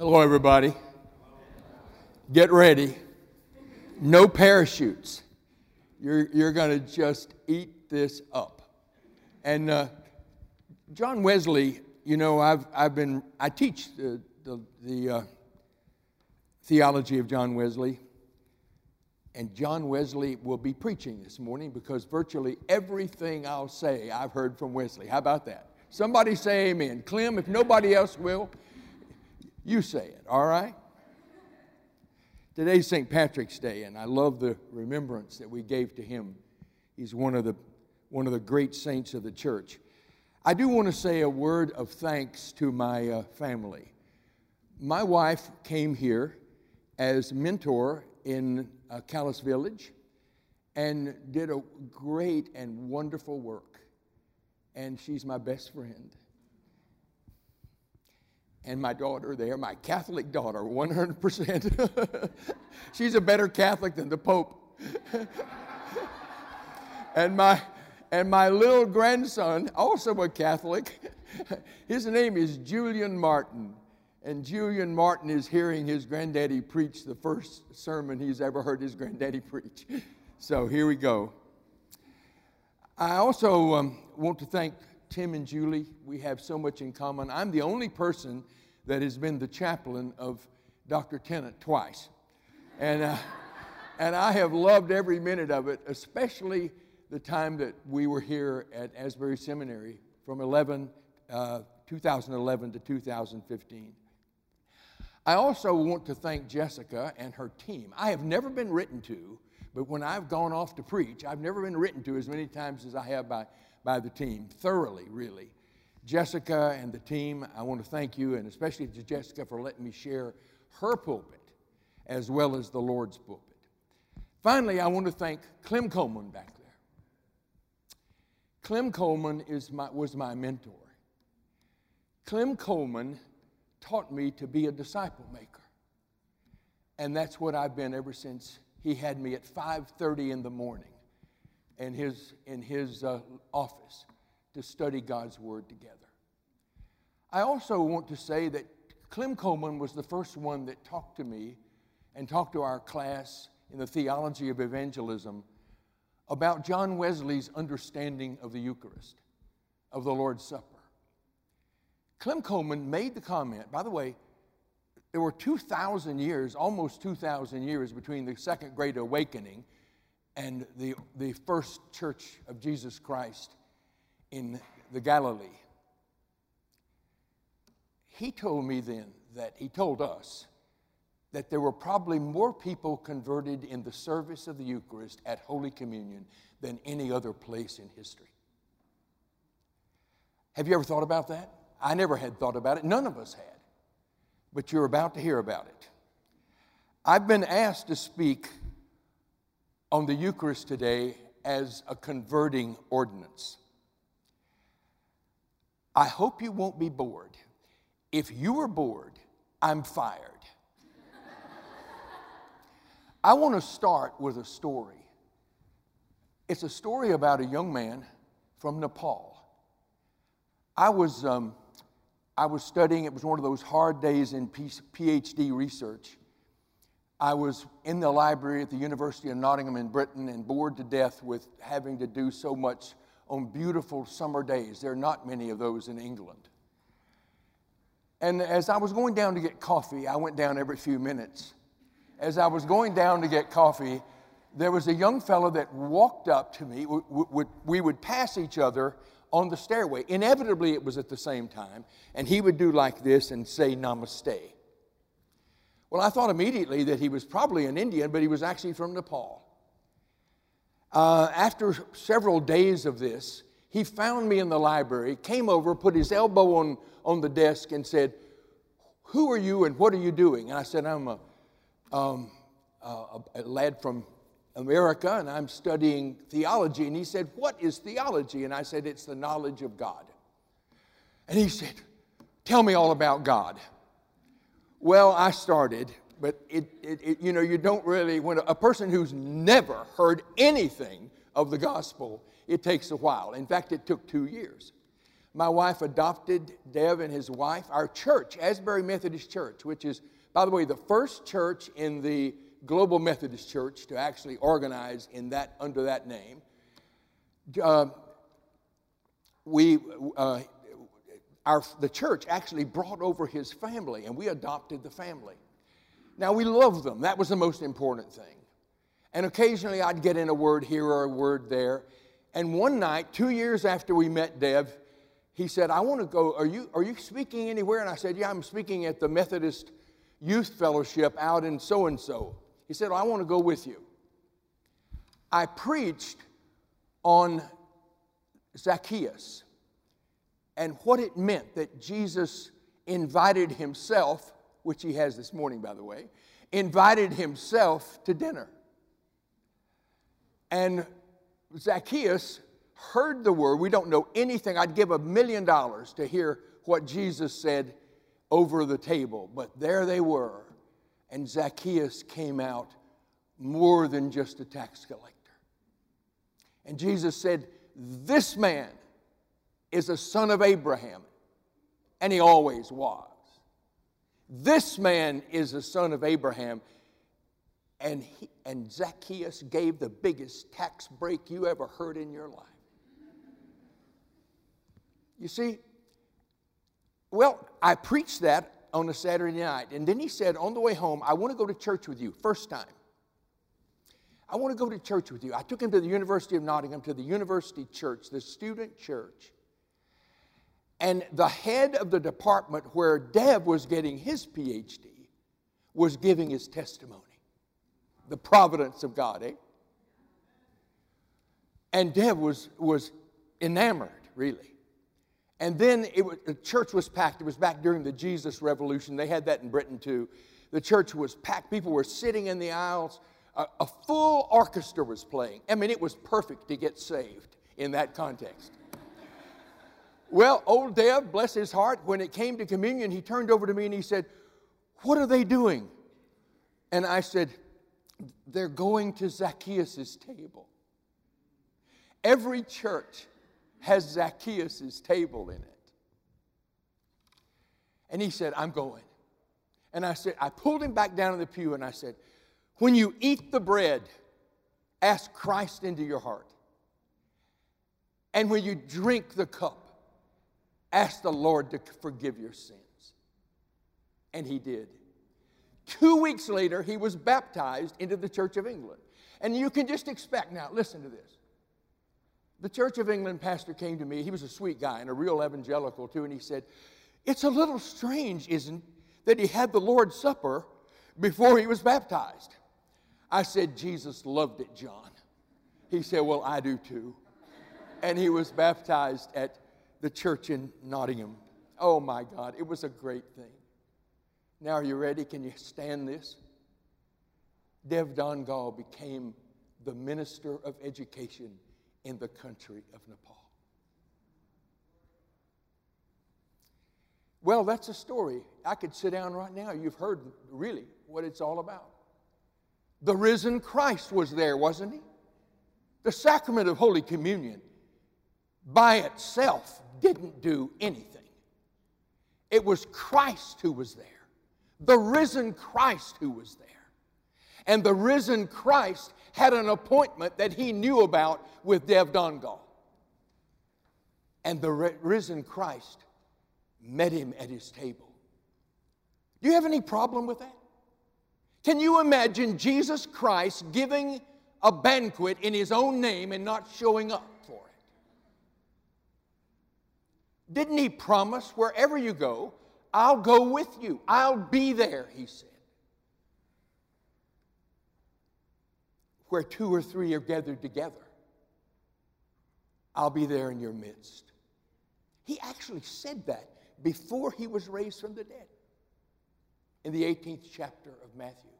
Hello, everybody. Get ready. No parachutes. You're, you're going to just eat this up. And uh, John Wesley, you know, I've, I've been, I teach the, the, the uh, theology of John Wesley. And John Wesley will be preaching this morning because virtually everything I'll say I've heard from Wesley. How about that? Somebody say amen. Clem, if nobody else will, you say it, all right? Today's St. Patrick's Day, and I love the remembrance that we gave to him. He's one of the, one of the great saints of the church. I do want to say a word of thanks to my uh, family. My wife came here as mentor in uh, Calais Village and did a great and wonderful work. And she's my best friend and my daughter there, my Catholic daughter, 100%. She's a better Catholic than the Pope. and my and my little grandson, also a Catholic, his name is Julian Martin. And Julian Martin is hearing his granddaddy preach the first sermon he's ever heard his granddaddy preach. So here we go. I also um, want to thank Tim and Julie, we have so much in common. I'm the only person that has been the chaplain of Dr. Tennent twice. And, uh, and I have loved every minute of it, especially the time that we were here at Asbury Seminary from 11, uh, 2011 to 2015. I also want to thank Jessica and her team. I have never been written to, but when I've gone off to preach, I've never been written to as many times as I have by by the team, thoroughly, really. Jessica and the team, I want to thank you, and especially to Jessica for letting me share her pulpit as well as the Lord's pulpit. Finally, I want to thank Clem Coleman back there. Clem Coleman is my, was my mentor. Clem Coleman taught me to be a disciple maker. And that's what I've been ever since he had me at 5:30 in the morning in his, in his uh, office to study God's Word together. I also want to say that Clem Coleman was the first one that talked to me and talked to our class in the theology of evangelism about John Wesley's understanding of the Eucharist, of the Lord's Supper. Clem Coleman made the comment, by the way, there were 2,000 years, almost 2,000 years between the Second Great Awakening and the, the first church of Jesus Christ in the Galilee. He told me then that, he told us, that there were probably more people converted in the service of the Eucharist at Holy Communion than any other place in history. Have you ever thought about that? I never had thought about it. None of us had. But you're about to hear about it. I've been asked to speak on the Eucharist today as a converting ordinance. I hope you won't be bored. If you are bored, I'm fired. I want to start with a story. It's a story about a young man from Nepal. I was, um, I was studying, it was one of those hard days in PhD research. I was in the library at the University of Nottingham in Britain and bored to death with having to do so much on beautiful summer days. There are not many of those in England. And as I was going down to get coffee, I went down every few minutes. As I was going down to get coffee, there was a young fellow that walked up to me. We, would pass each other on the stairway. Inevitably, it was at the same time. And he would do like this and say, Namaste. Well, I thought immediately that he was probably an Indian, but he was actually from Nepal. Uh, after several days of this, he found me in the library, came over, put his elbow on, on the desk, and said, Who are you and what are you doing? And I said, I'm a, um, a, a lad from America and I'm studying theology. And he said, What is theology? And I said, It's the knowledge of God. And he said, Tell me all about God. Well, I started, but it, it, it, you know, you don't really, when a person who's never heard anything of the gospel, it takes a while. In fact, it took two years. My wife adopted Dev and his wife. Our church, Asbury Methodist Church, which is, by the way, the first church in the Global Methodist Church to actually organize in that, under that name. Uh, we, uh, our, the church actually brought over his family and we adopted the family. Now we loved them. That was the most important thing. And occasionally I'd get in a word here or a word there. And one night, two years after we met Dev, he said, I want to go. Are you, are you speaking anywhere? And I said, Yeah, I'm speaking at the Methodist Youth Fellowship out in so and so. He said, well, I want to go with you. I preached on Zacchaeus and what it meant that Jesus invited himself, which he has this morning, by the way, invited himself to dinner. And Zacchaeus heard the word. We don't know anything. I'd give a million dollars to hear what Jesus said over the table, but there they were. And Zacchaeus came out more than just a tax collector. And Jesus said, This man is a son of Abraham, and he always was. This man is a son of Abraham, and, he, and Zacchaeus gave the biggest tax break you ever heard in your life. You see, well, I preached that on a Saturday night, and then he said, on the way home, I want to go to church with you, first time. I want to go to church with you. I took him to the University of Nottingham, to the university church, the student church. And the head of the department where Dev was getting his PhD was giving his testimony. The providence of God, eh? And Dev was, was enamored, really. And then it was, the church was packed. It was back during the Jesus Revolution. They had that in Britain too. The church was packed. People were sitting in the aisles a, a full orchestra was playing. I mean, it was perfect to get saved in that context. Well, old Deb, bless his heart, when it came to communion, he turned over to me and he said, What are they doing? And I said, They're going to Zacchaeus' table. Every church has Zacchaeus' table in it. And he said, I'm going. And I said, I pulled him back down in the pew and I said, when you eat the bread, ask Christ into your heart. And when you drink the cup, ask the Lord to forgive your sins. And he did. Two weeks later, he was baptized into the Church of England. And you can just expect now, listen to this. The Church of England pastor came to me. He was a sweet guy and a real evangelical, too. And he said, It's a little strange, isn't that he had the Lord's Supper before he was baptized? I said, Jesus loved it, John. He said, Well, I do too. And he was baptized at the church in Nottingham. Oh my God, it was a great thing. Now, are you ready? Can you stand this? Dev Dangal became the minister of education in the country of Nepal. Well, that's a story. I could sit down right now. You've heard really what it's all about. The risen Christ was there, wasn't he? The sacrament of Holy Communion by itself didn't do anything. It was Christ who was there, the risen Christ who was there. And the risen Christ had an appointment that he knew about with Dev Dangal. And the risen Christ met him at his table. Do you have any problem with that? Can you imagine Jesus Christ giving a banquet in his own name and not showing up for it? Didn't he promise, wherever you go, I'll go with you, I'll be there, he said. Where two or three are gathered together, I'll be there in your midst. He actually said that before he was raised from the dead in the 18th chapter of Matthew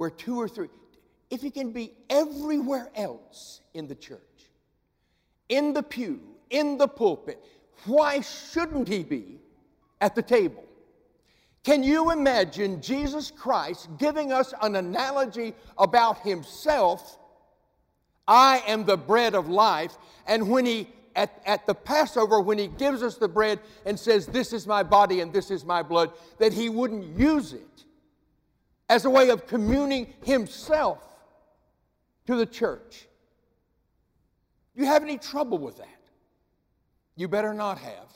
where two or three, if he can be everywhere else in the church, in the pew, in the pulpit, why shouldn't he be at the table? Can you imagine Jesus Christ giving us an analogy about himself? I am the bread of life. And when he at, at the Passover when he gives us the bread and says, This is my body and this is my blood, that he wouldn't use it as a way of communing himself to the church. Do you have any trouble with that? You better not have.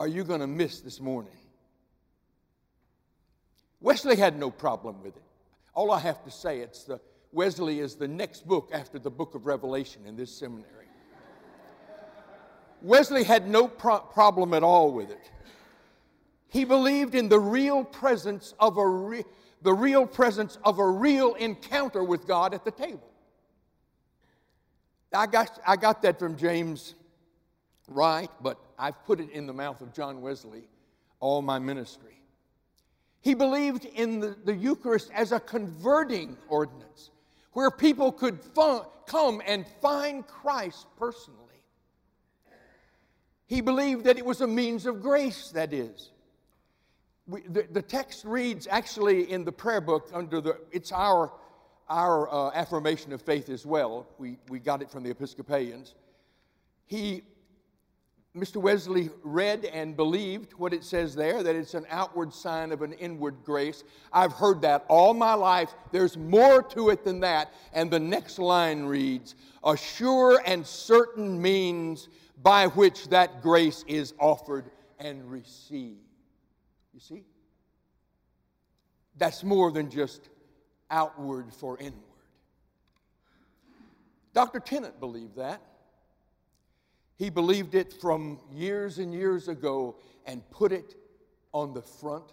Are you going to miss this morning? Wesley had no problem with it. All I have to say, it's the Wesley is the next book after the book of Revelation in this seminary. Wesley had no pro- problem at all with it. He believed in the real presence of a re- the real presence of a real encounter with God at the table. I got, I got that from James Wright, but I've put it in the mouth of John Wesley all my ministry. He believed in the, the Eucharist as a converting ordinance where people could come and find Christ personally. He believed that it was a means of grace, that is. We, the, the, text reads actually in the prayer book under the, it's our, our uh, affirmation of faith as well. We, we got it from the Episcopalians. He Mr. Wesley read and believed what it says there, that it's an outward sign of an inward grace. I've heard that all my life. There's more to it than that. And the next line reads, A sure and certain means by which that grace is offered and received. You see? That's more than just outward for inward. Dr. Tennent believed that. He believed it from years and years ago and put it on the front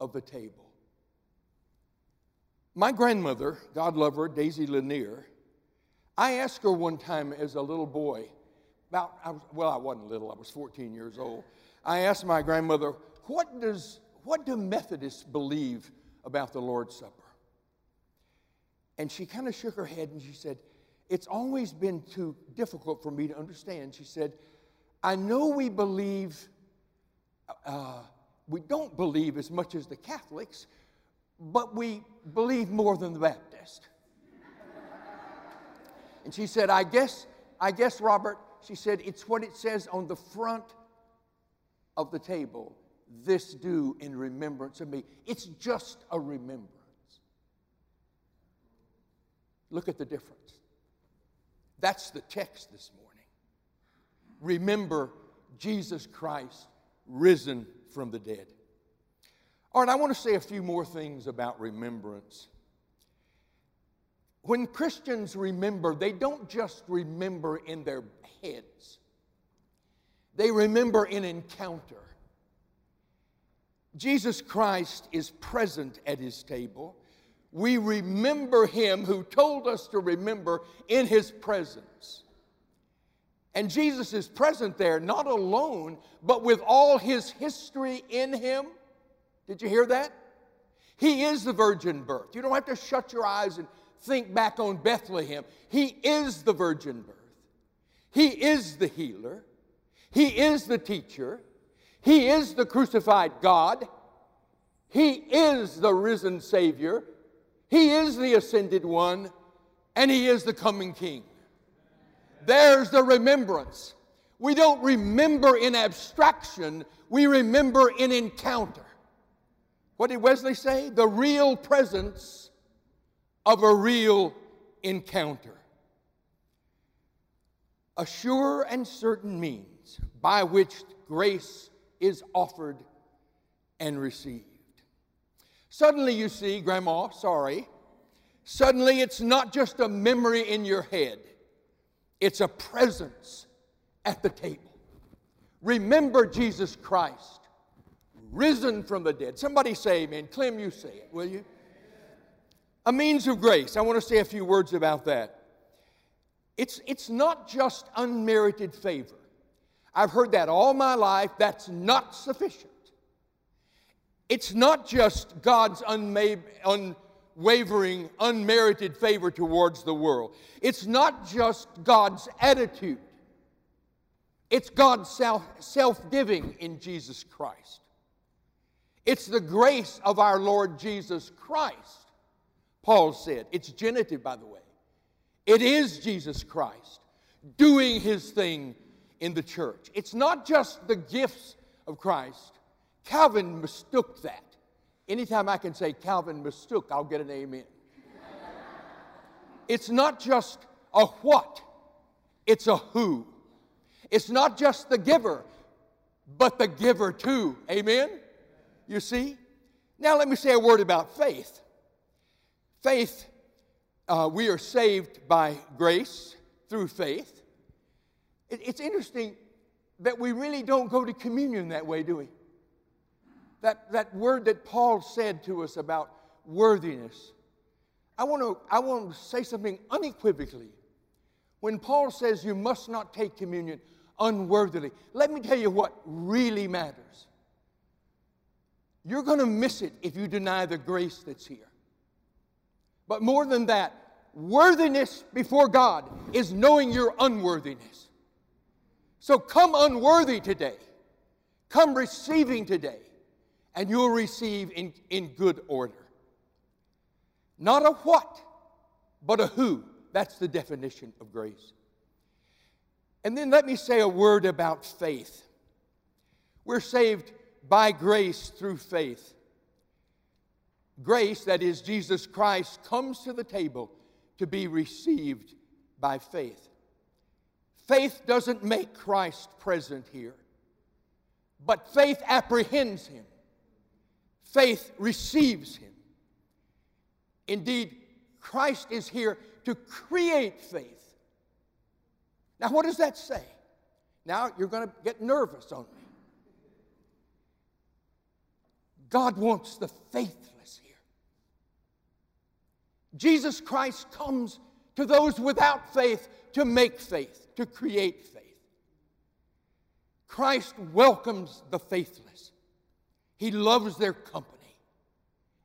of the table. My grandmother, God love her, Daisy Lanier, I asked her one time as a little boy, about, I was, well, I wasn't little, I was 14 years old. I asked my grandmother, what, does, what do Methodists believe about the Lord's Supper? And she kind of shook her head and she said, it's always been too difficult for me to understand. She said, I know we believe, uh, we don't believe as much as the Catholics, but we believe more than the Baptist. and she said, I guess, I guess, Robert, she said, it's what it says on the front of the table. This do in remembrance of me. It's just a remembrance. Look at the difference. That's the text this morning. Remember Jesus Christ risen from the dead. All right, I want to say a few more things about remembrance. When Christians remember, they don't just remember in their heads, they remember in encounter. Jesus Christ is present at his table we remember him who told us to remember in his presence. And Jesus is present there, not alone, but with all his history in him. Did you hear that? He is the virgin birth. You don't have to shut your eyes and think back on Bethlehem. He is the virgin birth. He is the healer. He is the teacher. He is the crucified God. He is the risen Savior. He is the ascended one, and He is the coming King. There's the remembrance. We don't remember in abstraction, we remember in encounter. What did Wesley say? The real presence of a real encounter. A sure and certain means by which grace is offered and received. Suddenly, you see, Grandma, sorry, suddenly it's not just a memory in your head, it's a presence at the table. Remember Jesus Christ, risen from the dead. Somebody say amen. Clem, you say it, will you? A means of grace. I want to say a few words about that. It's, it's not just unmerited favor. I've heard that all my life. That's not sufficient. It's not just God's unwavering, unmerited favor towards the world. It's not just God's attitude. It's God's self giving in Jesus Christ. It's the grace of our Lord Jesus Christ, Paul said. It's genitive, by the way. It is Jesus Christ doing his thing in the church. It's not just the gifts of Christ. Calvin mistook that. Anytime I can say Calvin mistook, I'll get an amen. it's not just a what, it's a who. It's not just the giver, but the giver too. Amen? You see? Now, let me say a word about faith. Faith, uh, we are saved by grace through faith. It, it's interesting that we really don't go to communion that way, do we? That, that word that Paul said to us about worthiness. I want, to, I want to say something unequivocally. When Paul says you must not take communion unworthily, let me tell you what really matters. You're going to miss it if you deny the grace that's here. But more than that, worthiness before God is knowing your unworthiness. So come unworthy today. Come receiving today, and you'll receive in, in good order. Not a what, but a who. That's the definition of grace. And then let me say a word about faith. We're saved by grace through faith. Grace, that is Jesus Christ, comes to the table to be received by faith. Faith doesn't make Christ present here, but faith apprehends him. Faith receives him. Indeed, Christ is here to create faith. Now, what does that say? Now, you're going to get nervous on me. God wants the faithless here. Jesus Christ comes to those without faith to make faith, to create faith. Christ welcomes the faithless. He loves their company,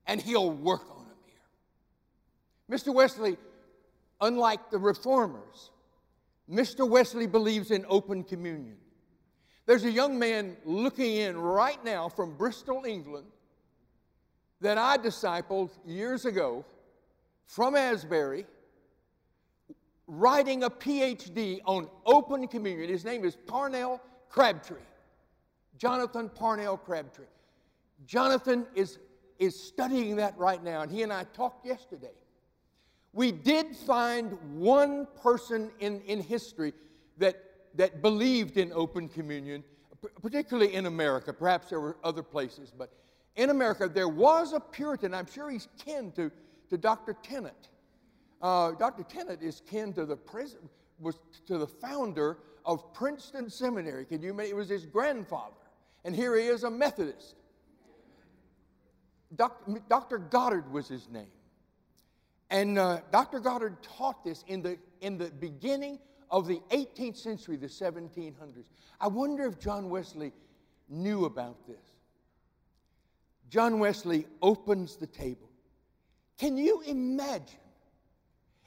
and He'll work on them here. Mr. Wesley, unlike the reformers, Mr. Wesley believes in open communion. There's a young man looking in right now from Bristol, England, that I discipled years ago from Asbury, writing a PhD on open communion. His name is Parnell Crabtree. Jonathan Parnell Crabtree. Jonathan is, is studying that right now, and he and I talked yesterday. We did find one person in, in history that that believed in open communion, particularly in America. Perhaps there were other places, but in America, there was a Puritan. I'm sure he's kin to, to Dr. Tennent. Uh, Dr. Tennent is kin to the president, was to the founder of Princeton Seminary. Can you imagine? It was his grandfather. And here he is, a Methodist. Dr. Stoddard was his name. And uh, Dr. Stoddard taught this in the, in the beginning of the 18th century, the 1700s. I wonder if John Wesley knew about this. John Wesley opens the table. Can you imagine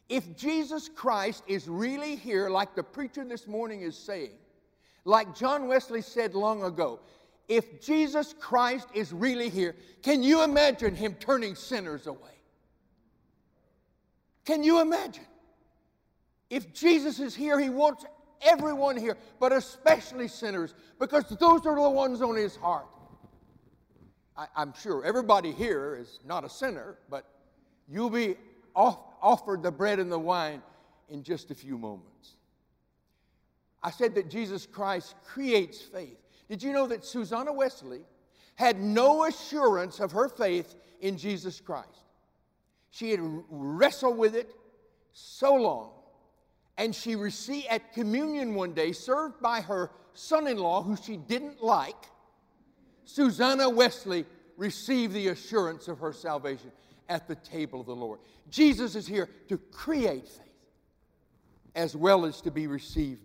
if Jesus Christ is really here, like the preacher this morning is saying, like John Wesley said long ago, if Jesus Christ is really here, can you imagine him turning sinners away? Can you imagine? If Jesus is here, he wants everyone here, but especially sinners, because those are the ones on his heart. I, am sure everybody here is not a sinner, but you'll be off, offered the bread and the wine in just a few moments. I said that Jesus Christ creates faith. Did you know that Susanna Wesley had no assurance of her faith in Jesus Christ? She had wrestled with it so long and she received at communion one day, served by her son in law, who she didn't like, Susanna Wesley received the assurance of her salvation at the table of the Lord. Jesus is here to create faith as well as to be received.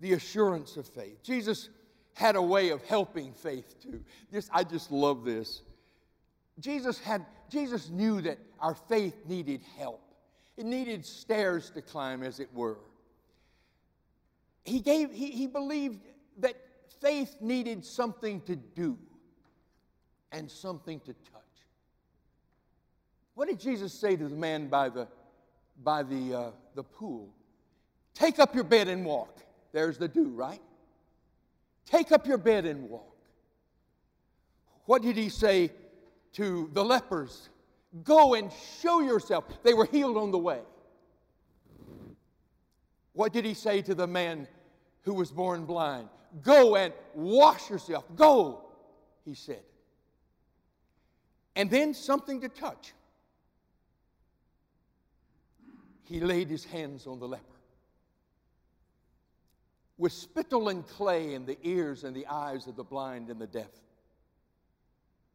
The assurance of faith. Jesus had a way of helping faith too. Just, I just love this. Jesus had Jesus knew that our faith needed help. It needed stairs to climb, as it were. He, gave, he, he believed that faith needed something to do and something to touch. What did Jesus say to the man by the, by the, uh, the pool? Take up your bed and walk. There's the do, right? Take up your bed and walk. What did he say to the lepers? Go and show yourself. They were healed on the way. What did he say to the man who was born blind? Go and wash yourself. Go, he said. And then something to touch. He laid his hands on the leper. With spittle and clay in the ears and the eyes of the blind and the deaf,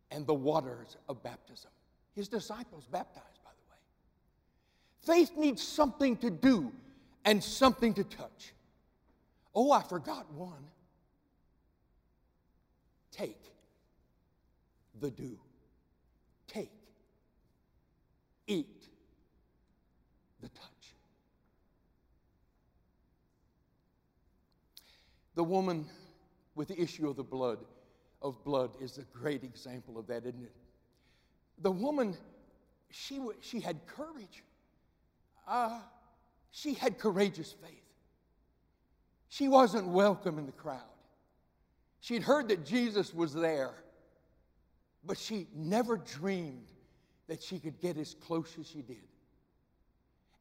and the waters of baptism. His disciples baptized, by the way. Faith needs something to do and something to touch. Oh, I forgot one. Take the do. Take. Eat the touch. The woman with the issue of the blood of blood is a great example of that, isn't it? The woman, she, she had courage. Uh, she had courageous faith. She wasn't welcome in the crowd. She'd heard that Jesus was there, but she never dreamed that she could get as close as she did.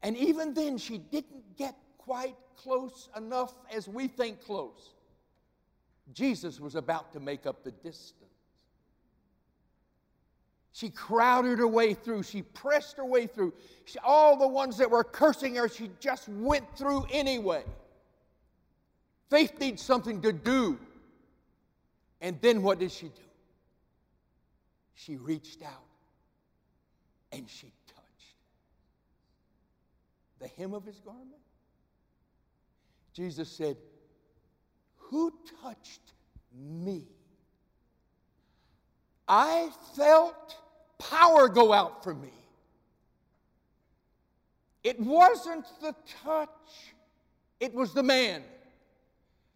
And even then, she didn't get quite close enough as we think close. Jesus was about to make up the distance. She crowded her way through. She pressed her way through. She, all the ones that were cursing her, she just went through anyway. Faith needs something to do. And then what did she do? She reached out and she touched the hem of his garment. Jesus said, Who touched me? I felt power go out from me. It wasn't the touch, it was the man.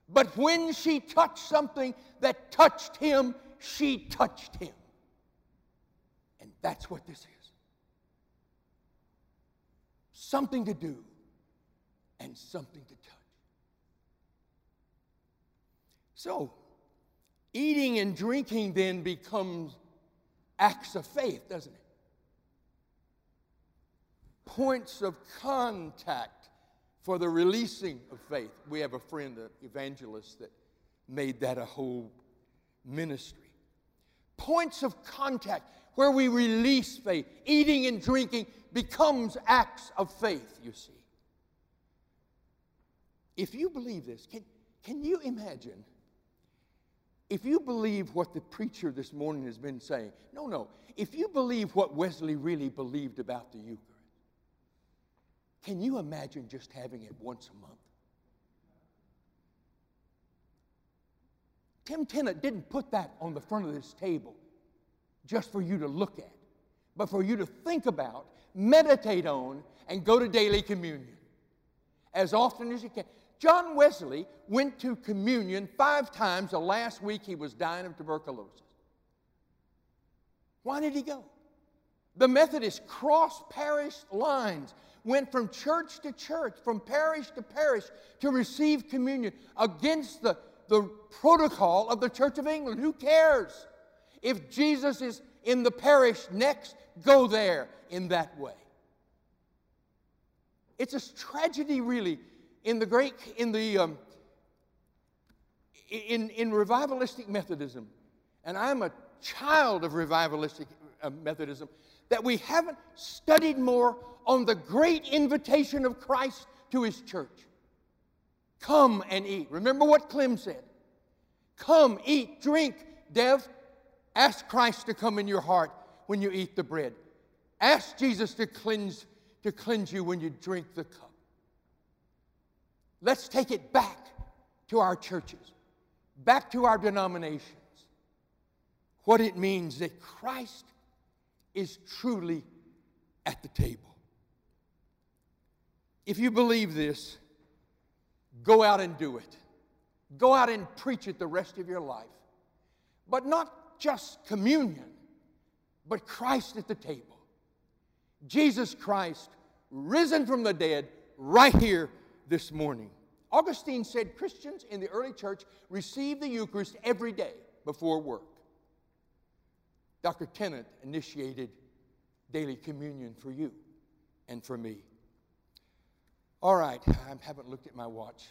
But when she touched something that touched him, she touched him. And that's what this is something to do and something to touch. So, eating and drinking then becomes acts of faith, doesn't it? Points of contact for the releasing of faith. We have a friend, an evangelist, that made that a whole ministry. Points of contact where we release faith. Eating and drinking becomes acts of faith, you see. If you believe this, can, can you imagine? If you believe what the preacher this morning has been saying, no, no. If you believe what Wesley really believed about the Eucharist, can you imagine just having it once a month? Tim Tennent didn't put that on the front of this table just for you to look at, but for you to think about, meditate on, and go to daily communion as often as you can. John Wesley went to communion five times the last week he was dying of tuberculosis. Why did he go? The Methodists crossed parish lines, went from church to church, from parish to parish to receive communion against the, the protocol of the Church of England. Who cares? If Jesus is in the parish next, go there in that way. It's a tragedy, really, in the great, in the, um, in, in revivalistic Methodism, and I'm a child of revivalistic uh, Methodism, that we haven't studied more on the great invitation of Christ to his church. Come and eat. Remember what Clem said. Come, eat, drink. Dev, ask Christ to come in your heart when you eat the bread. Ask Jesus to cleanse, to cleanse you when you drink the cup. Let's take it back to our churches, back to our denominations. What it means that Christ is truly at the table. If you believe this, go out and do it. Go out and preach it the rest of your life. But not just communion, but Christ at the table. Jesus Christ, risen from the dead, right here this morning. Augustine said Christians in the early church received the Eucharist every day before work. Dr. Tennent initiated daily communion for you and for me. All right, I haven't looked at my watch.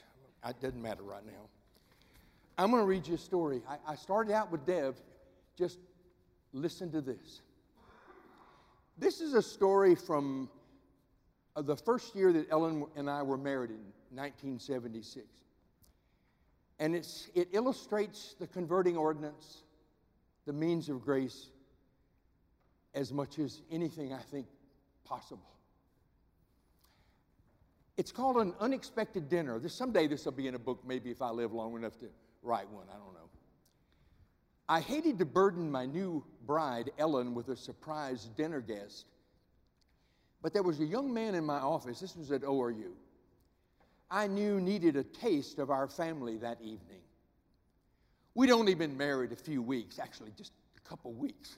It doesn't matter right now. I'm going to read you a story. I, I started out with Dev. Just listen to this. This is a story from Uh, the first year that Ellen and I were married in 1976. And it's, it illustrates the converting ordinance, the means of grace, as much as anything I think possible. It's called an unexpected dinner. This, someday this will be in a book, maybe if I live long enough to write one, I don't know. I hated to burden my new bride, Ellen, with a surprise dinner guest, but there was a young man in my office, this was at ORU, I knew needed a taste of our family that evening. We'd only been married a few weeks, actually, just a couple weeks.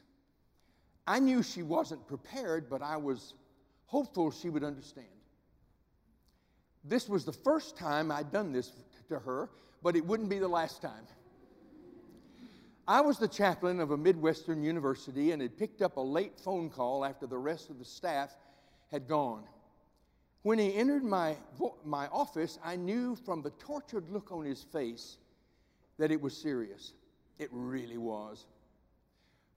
I knew she wasn't prepared, but I was hopeful she would understand. This was the first time I'd done this to her, but it wouldn't be the last time. I was the chaplain of a Midwestern university and had picked up a late phone call after the rest of the staff had gone. When he entered my, my office, I knew from the tortured look on his face that it was serious. It really was.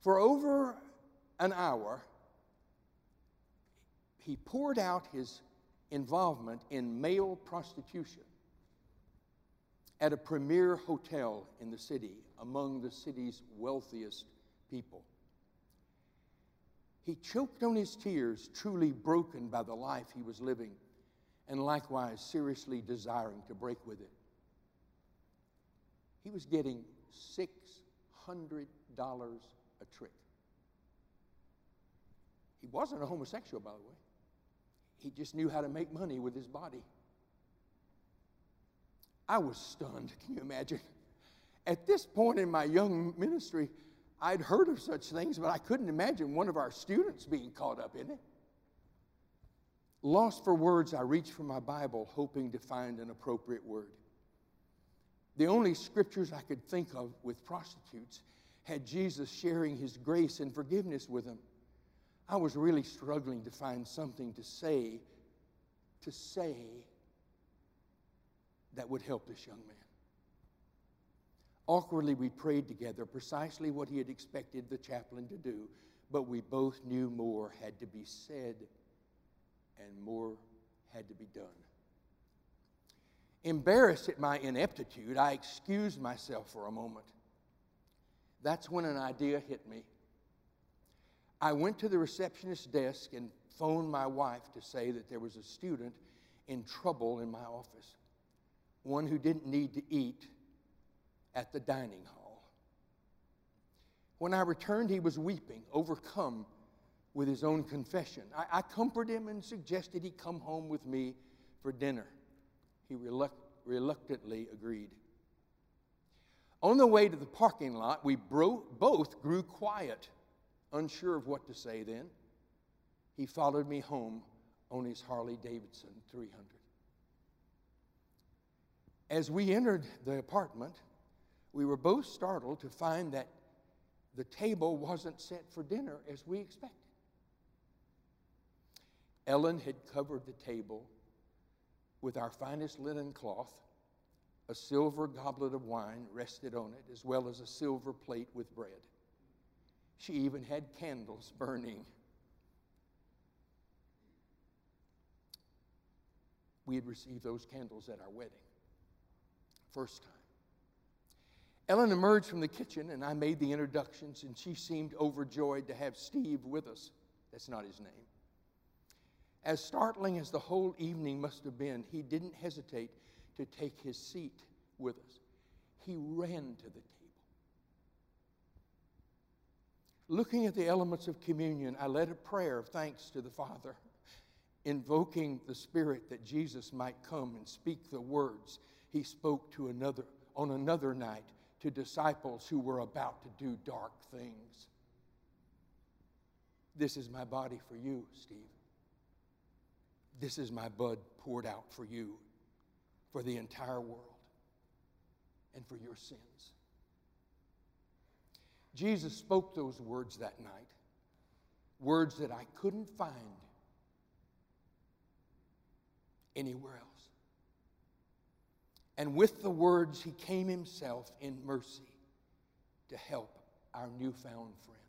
For over an hour, he poured out his involvement in male prostitution at a premier hotel in the city among the city's wealthiest people. He choked on his tears, truly broken by the life he was living, and likewise seriously desiring to break with it. He was getting $600 a trick. He wasn't a homosexual, by the way. He just knew how to make money with his body. I was stunned. Can you imagine? At this point in my young ministry, I'd heard of such things, but I couldn't imagine one of our students being caught up in it. Lost for words, I reached for my Bible, hoping to find an appropriate word. The only scriptures I could think of with prostitutes had Jesus sharing his grace and forgiveness with them. I was really struggling to find something to say, to say that would help this young man. Awkwardly, we prayed together precisely what he had expected the chaplain to do, but we both knew more had to be said and more had to be done. Embarrassed at my ineptitude, I excused myself for a moment. That's when an idea hit me. I went to the receptionist's desk and phoned my wife to say that there was a student in trouble in my office, one who didn't need to eat at the dining hall. When I returned, he was weeping, overcome with his own confession. I, I comforted him and suggested he come home with me for dinner. He reluct- reluctantly agreed. On the way to the parking lot, we bro- both grew quiet unsure of what to say then, he followed me home on his Harley Davidson 300. As we entered the apartment, we were both startled to find that the table wasn't set for dinner as we expected. Ellen had covered the table with our finest linen cloth. A silver goblet of wine rested on it, as well as a silver plate with bread. She even had candles burning. We had received those candles at our wedding. First time. Ellen emerged from the kitchen and I made the introductions, and she seemed overjoyed to have Steve with us. That's not his name. As startling as the whole evening must have been, he didn't hesitate to take his seat with us. He ran to the table. Looking at the elements of communion, I led a prayer of thanks to the Father, invoking the Spirit that Jesus might come and speak the words he spoke to another on another night to disciples who were about to do dark things. This is my body for you, Steve. This is my blood poured out for you. for the entire world and for your sins. Jesus spoke those words that night, words that I couldn't find anywhere else. And with the words, he came himself in mercy to help our newfound friend.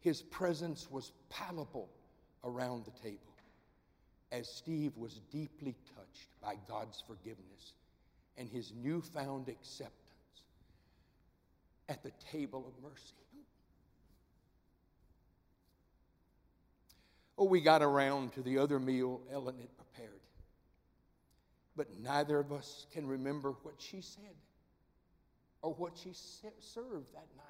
His presence was palpable around the table as Steve was deeply touched by God's forgiveness and his newfound acceptance at the table of mercy. Oh, we got around to the other meal Ellen had. But neither of us can remember what she said or what she served that night.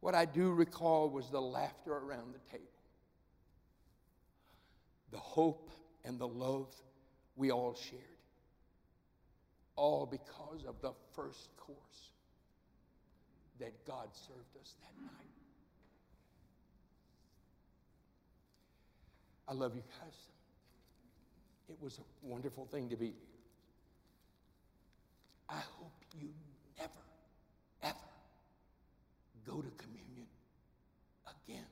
What I do recall was the laughter around the table, the hope and the love we all shared, all because of the first course that God served us that night. I love you guys. It was a wonderful thing to be here. I hope you never, ever go to communion again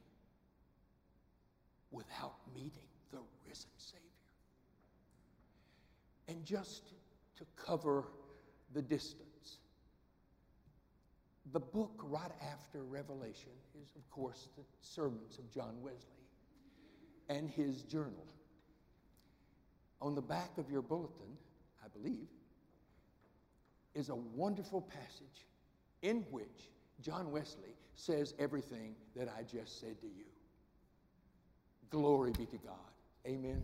without meeting the risen Savior. And just to cover the distance, the book right after Revelation is, of course, the sermons of John Wesley and his journal. On the back of your bulletin, I believe, is a wonderful passage in which John Wesley says everything that I just said to you. Glory be to God. Amen.